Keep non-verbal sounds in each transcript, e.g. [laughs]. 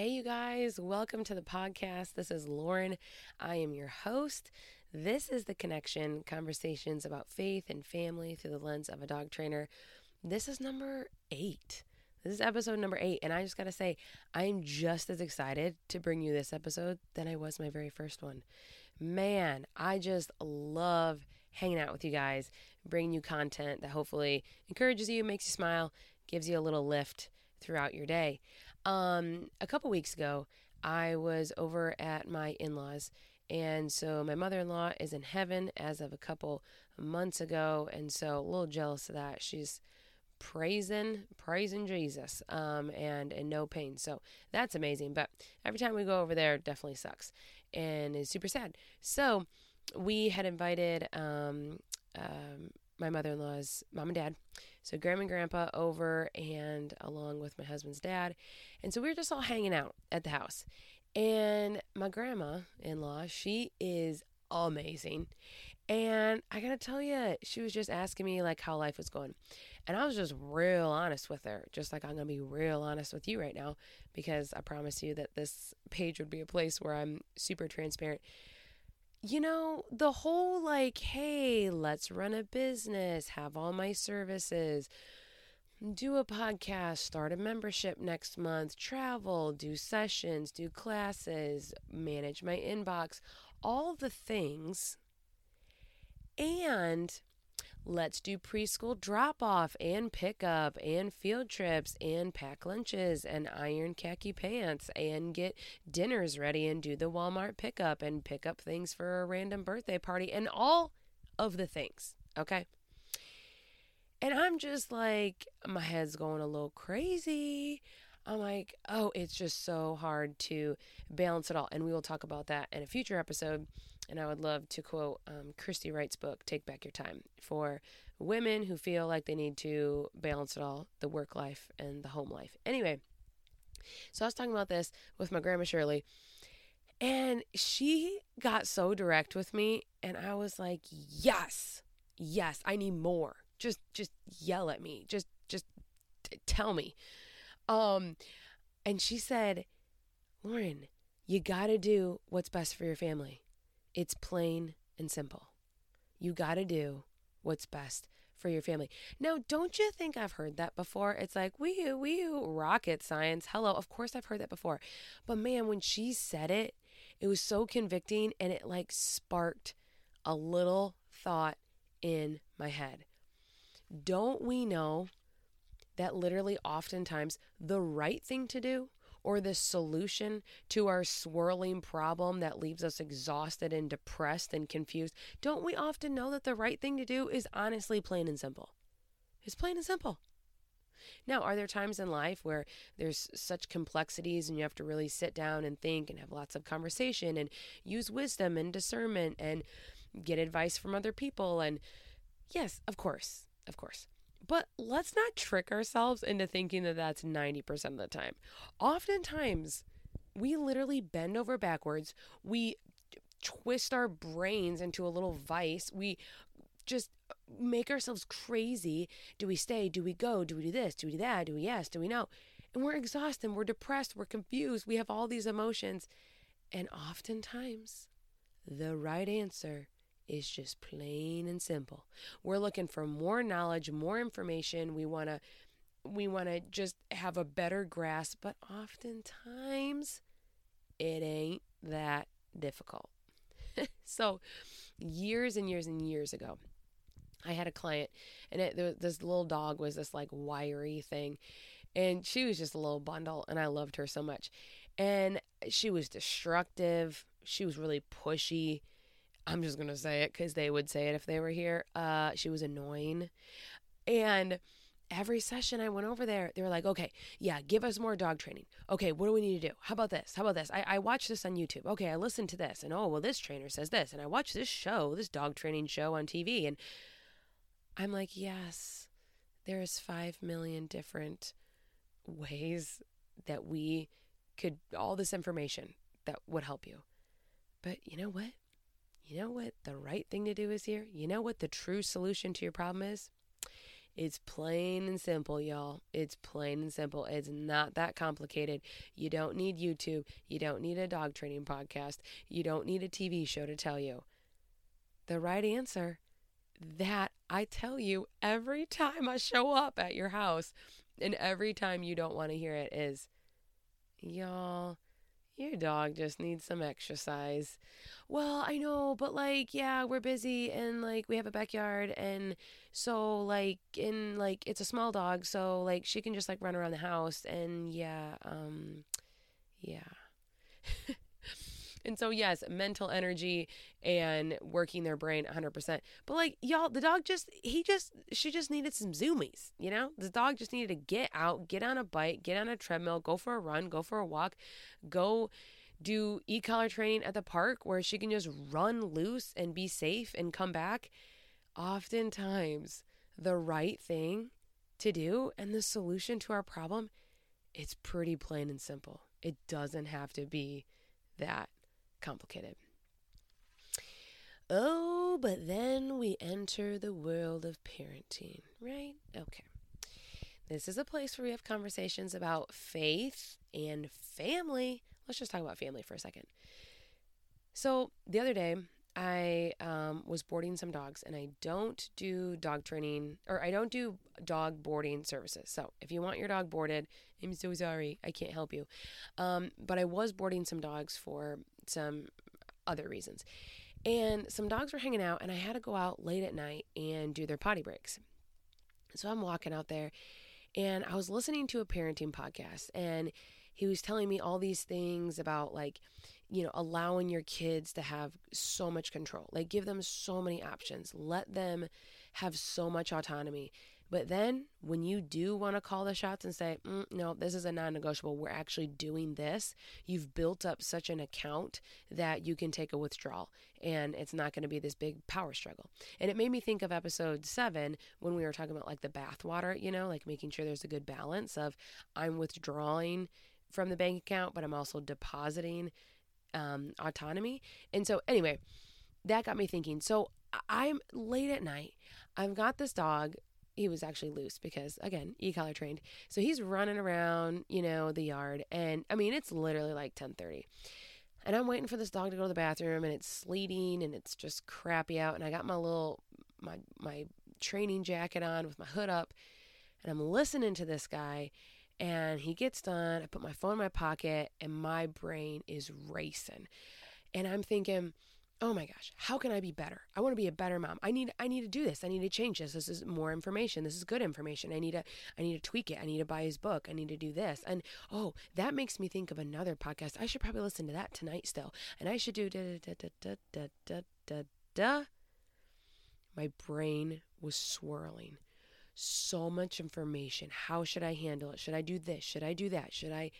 Hey, you guys, welcome to the podcast. This is Lauren. I am your host. This is The Connection conversations about faith and family through the lens of a dog trainer. This is number eight. This is episode number eight. And I just got to say, I'm just as excited to bring you this episode than I was my very first one. Man, I just love hanging out with you guys, bringing you content that hopefully encourages you, makes you smile, gives you a little lift throughout your day. Um, a couple weeks ago, I was over at my in laws. And so my mother in law is in heaven as of a couple months ago. And so a little jealous of that. She's praising, praising Jesus um, and, and no pain. So that's amazing. But every time we go over there, it definitely sucks and is super sad. So we had invited um, um, my mother in law's mom and dad. So grandma and grandpa over and along with my husband's dad. And so we were just all hanging out at the house. And my grandma in law, she is amazing. And I gotta tell you, she was just asking me like how life was going. And I was just real honest with her, just like I'm gonna be real honest with you right now, because I promise you that this page would be a place where I'm super transparent you know, the whole like, hey, let's run a business, have all my services, do a podcast, start a membership next month, travel, do sessions, do classes, manage my inbox, all the things. And Let's do preschool drop off and pickup and field trips and pack lunches and iron khaki pants and get dinners ready and do the Walmart pickup and pick up things for a random birthday party and all of the things. Okay. And I'm just like, my head's going a little crazy. I'm like, oh, it's just so hard to balance it all. And we will talk about that in a future episode. And I would love to quote um, Christy Wright's book, Take Back Your Time, for women who feel like they need to balance it all the work life and the home life. Anyway, so I was talking about this with my grandma Shirley. And she got so direct with me and I was like, "Yes. Yes, I need more. Just just yell at me. Just just t- tell me." Um, and she said, Lauren, you got to do what's best for your family. It's plain and simple. You got to do what's best for your family. Now, don't you think I've heard that before? It's like, wee wee rocket science. Hello. Of course, I've heard that before. But man, when she said it, it was so convicting and it like sparked a little thought in my head. Don't we know that literally oftentimes the right thing to do or the solution to our swirling problem that leaves us exhausted and depressed and confused, don't we often know that the right thing to do is honestly plain and simple? It's plain and simple. Now, are there times in life where there's such complexities and you have to really sit down and think and have lots of conversation and use wisdom and discernment and get advice from other people? And yes, of course, of course. But let's not trick ourselves into thinking that that's 90% of the time. Oftentimes, we literally bend over backwards. We twist our brains into a little vice. We just make ourselves crazy. Do we stay? Do we go? Do we do this? Do we do that? Do we yes? Do we no? And we're exhausted. We're depressed. We're confused. We have all these emotions. And oftentimes, the right answer is just plain and simple. We're looking for more knowledge, more information. We want to we want to just have a better grasp, but oftentimes it ain't that difficult. [laughs] so, years and years and years ago, I had a client, and it, this little dog was this like wiry thing, and she was just a little bundle, and I loved her so much. And she was destructive. She was really pushy. I'm just gonna say it because they would say it if they were here. Uh, she was annoying, and every session I went over there, they were like, okay, yeah, give us more dog training. Okay, what do we need to do? How about this? How about this? I, I watched this on YouTube. Okay, I listened to this, and oh, well, this trainer says this, and I watched this show, this dog training show on TV, and I'm like, yes, there's five million different ways that we could, all this information that would help you. But you know what? You know what the right thing to do is here? You know what the true solution to your problem is? It's plain and simple, y'all. It's plain and simple. It's not that complicated. You don't need YouTube. You don't need a dog training podcast. You don't need a TV show to tell you. The right answer that I tell you every time I show up at your house and every time you don't want to hear it is, y'all, your dog just needs some exercise. Well, I know, but like, yeah, we're busy and like we have a backyard and so like in like it's a small dog, so like she can just like run around the house and yeah, um yeah. [laughs] And so, yes, mental energy and working their brain 100%. But like, y'all, the dog just, he just, she just needed some zoomies, you know? The dog just needed to get out, get on a bike, get on a treadmill, go for a run, go for a walk, go do e collar training at the park where she can just run loose and be safe and come back. Oftentimes, the right thing to do and the solution to our problem, it's pretty plain and simple. It doesn't have to be that complicated. Oh, but then we enter the world of parenting, right? Okay. This is a place where we have conversations about faith and family. Let's just talk about family for a second. So, the other day, I um, was boarding some dogs, and I don't do dog training or I don't do dog boarding services. So, if you want your dog boarded, I'm so sorry, I can't help you. Um, but I was boarding some dogs for some other reasons. And some dogs were hanging out, and I had to go out late at night and do their potty breaks. So I'm walking out there, and I was listening to a parenting podcast, and he was telling me all these things about like, you know, allowing your kids to have so much control, like give them so many options, let them have so much autonomy. But then when you do want to call the shots and say, mm, no, this is a non negotiable, we're actually doing this, you've built up such an account that you can take a withdrawal and it's not going to be this big power struggle. And it made me think of episode seven when we were talking about like the bathwater, you know, like making sure there's a good balance of I'm withdrawing from the bank account, but I'm also depositing um, autonomy. And so, anyway, that got me thinking. So, I'm late at night. I've got this dog he was actually loose because again e-collar trained. So he's running around you know the yard and i mean it's literally like 10:30 and i'm waiting for this dog to go to the bathroom and it's sleeting and it's just crappy out and i got my little my my training jacket on with my hood up and i'm listening to this guy and he gets done. I put my phone in my pocket and my brain is racing. And i'm thinking oh my gosh how can i be better? I want to be a better mom. I need i need to do this. I need to change this. This is more information. This is good information. I need to i need to tweak it. I need to buy his book. I need to do this. And oh that makes me think of another podcast. I should probably listen to that tonight still. And i should do da da da da da da da da. My brain was swirling. So much information. How should i handle it? Should i do this? Should i do that? Should i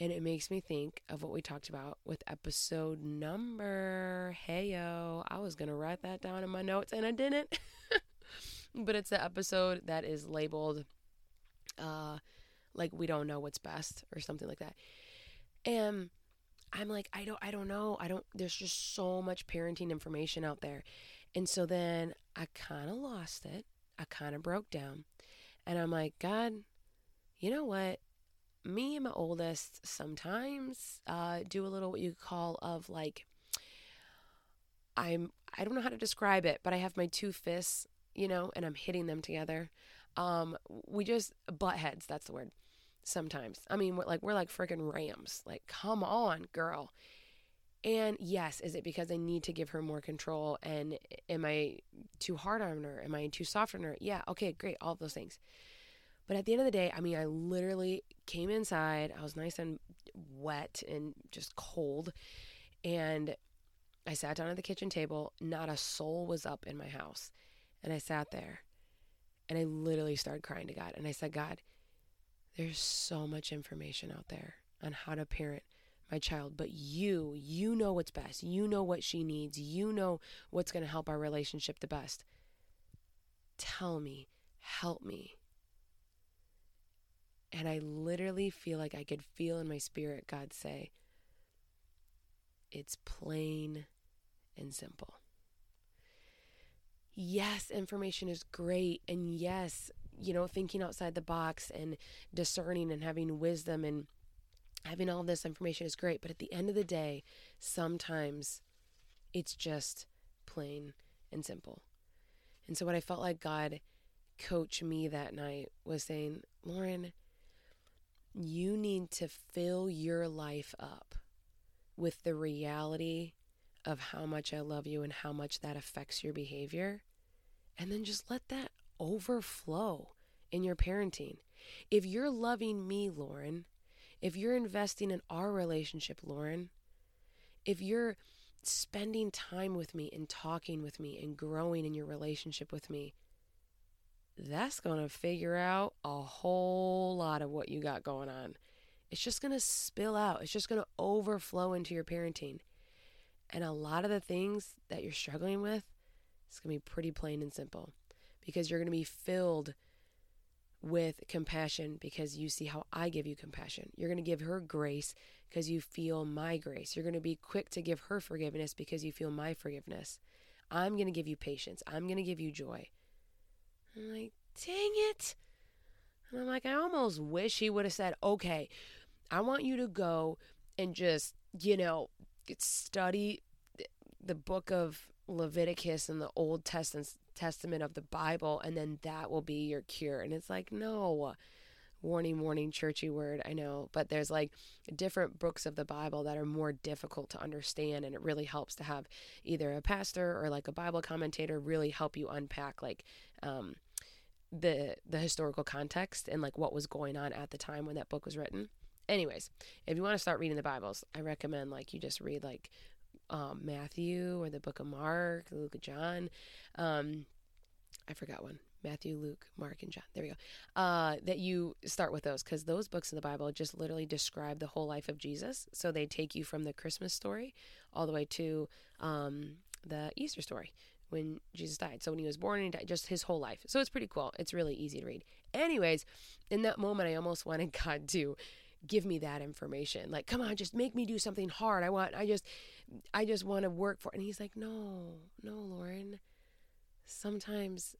and it makes me think of what we talked about with episode number. Hey, yo, I was going to write that down in my notes and I didn't. [laughs] but it's the episode that is labeled uh, like we don't know what's best or something like that. And I'm like, I don't, I don't know. I don't, there's just so much parenting information out there. And so then I kind of lost it. I kind of broke down. And I'm like, God, you know what? Me and my oldest sometimes uh, do a little what you call of like I'm I don't know how to describe it, but I have my two fists, you know, and I'm hitting them together. Um, we just butt heads. That's the word. Sometimes, I mean, we're like we're like freaking rams. Like, come on, girl. And yes, is it because I need to give her more control? And am I too hard on her? Am I too soft on her? Yeah, okay, great, all those things. But at the end of the day, I mean, I literally came inside. I was nice and wet and just cold. And I sat down at the kitchen table. Not a soul was up in my house. And I sat there and I literally started crying to God. And I said, God, there's so much information out there on how to parent my child, but you, you know what's best. You know what she needs. You know what's going to help our relationship the best. Tell me, help me. And I literally feel like I could feel in my spirit God say, It's plain and simple. yes, information is great. And yes, you know, thinking outside the box and discerning and having wisdom and having all this information is great. But at the end of the day, sometimes it's just plain and simple. And so, what I felt like God coached me that night was saying, Lauren, you need to fill your life up with the reality of how much I love you and how much that affects your behavior. And then just let that overflow in your parenting. If you're loving me, Lauren, if you're investing in our relationship, Lauren, if you're spending time with me and talking with me and growing in your relationship with me, that's going to figure out a whole lot of what you got going on. It's just going to spill out, it's just going to overflow into your parenting. And a lot of the things that you're struggling with, it's going to be pretty plain and simple because you're going to be filled with compassion because you see how I give you compassion. You're going to give her grace because you feel my grace. You're going to be quick to give her forgiveness because you feel my forgiveness. I'm going to give you patience. I'm going to give you joy. I'm like, dang it. And I'm like, I almost wish he would have said, okay, I want you to go and just, you know, study the book of Leviticus and the Old Testament Testament of the Bible, and then that will be your cure. And it's like, no, warning, warning, churchy word, I know, but there's like different books of the Bible that are more difficult to understand, and it really helps to have either a pastor or like a Bible commentator really help you unpack like um, the the historical context and like what was going on at the time when that book was written. Anyways, if you want to start reading the Bibles, I recommend like you just read like um, Matthew or the book of Mark, Luke John. Um, I forgot one. Matthew, Luke, Mark, and John. There we go. Uh, that you start with those because those books in the Bible just literally describe the whole life of Jesus. So they take you from the Christmas story all the way to um, the Easter story when Jesus died. So when he was born and he died, just his whole life. So it's pretty cool. It's really easy to read. Anyways, in that moment, I almost [laughs] wanted God to give me that information. Like, come on, just make me do something hard. I want, I just, I just want to work for. It. And he's like, no, no, Lauren. Sometimes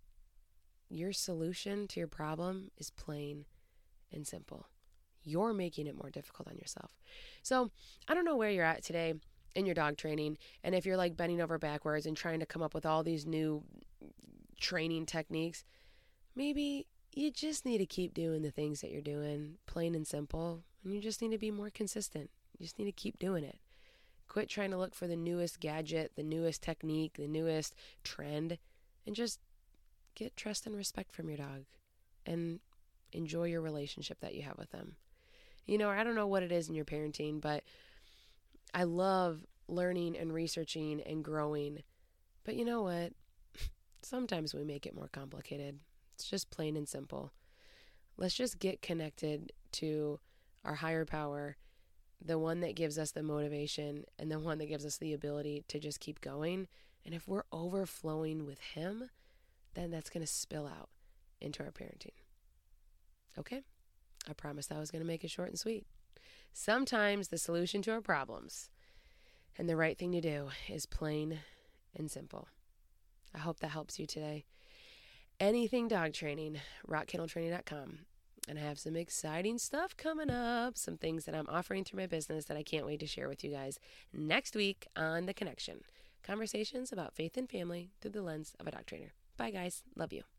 your solution to your problem is plain and simple. You're making it more difficult on yourself. So I don't know where you're at today in your dog training, and if you're like bending over backwards and trying to come up with all these new training techniques, maybe you just need to keep doing the things that you're doing, plain and simple, and you just need to be more consistent. You just need to keep doing it. Quit trying to look for the newest gadget, the newest technique, the newest trend, and just get trust and respect from your dog and enjoy your relationship that you have with them. You know, I don't know what it is in your parenting, but I love learning and researching and growing. But you know what? [laughs] Sometimes we make it more complicated. It's just plain and simple. Let's just get connected to our higher power, the one that gives us the motivation and the one that gives us the ability to just keep going. And if we're overflowing with Him, then that's going to spill out into our parenting. Okay? I promised I was going to make it short and sweet. Sometimes the solution to our problems and the right thing to do is plain and simple. I hope that helps you today anything dog training, rockkenneltraining.com. And I have some exciting stuff coming up, some things that I'm offering through my business that I can't wait to share with you guys next week on The Connection. Conversations about faith and family through the lens of a dog trainer. Bye, guys. Love you.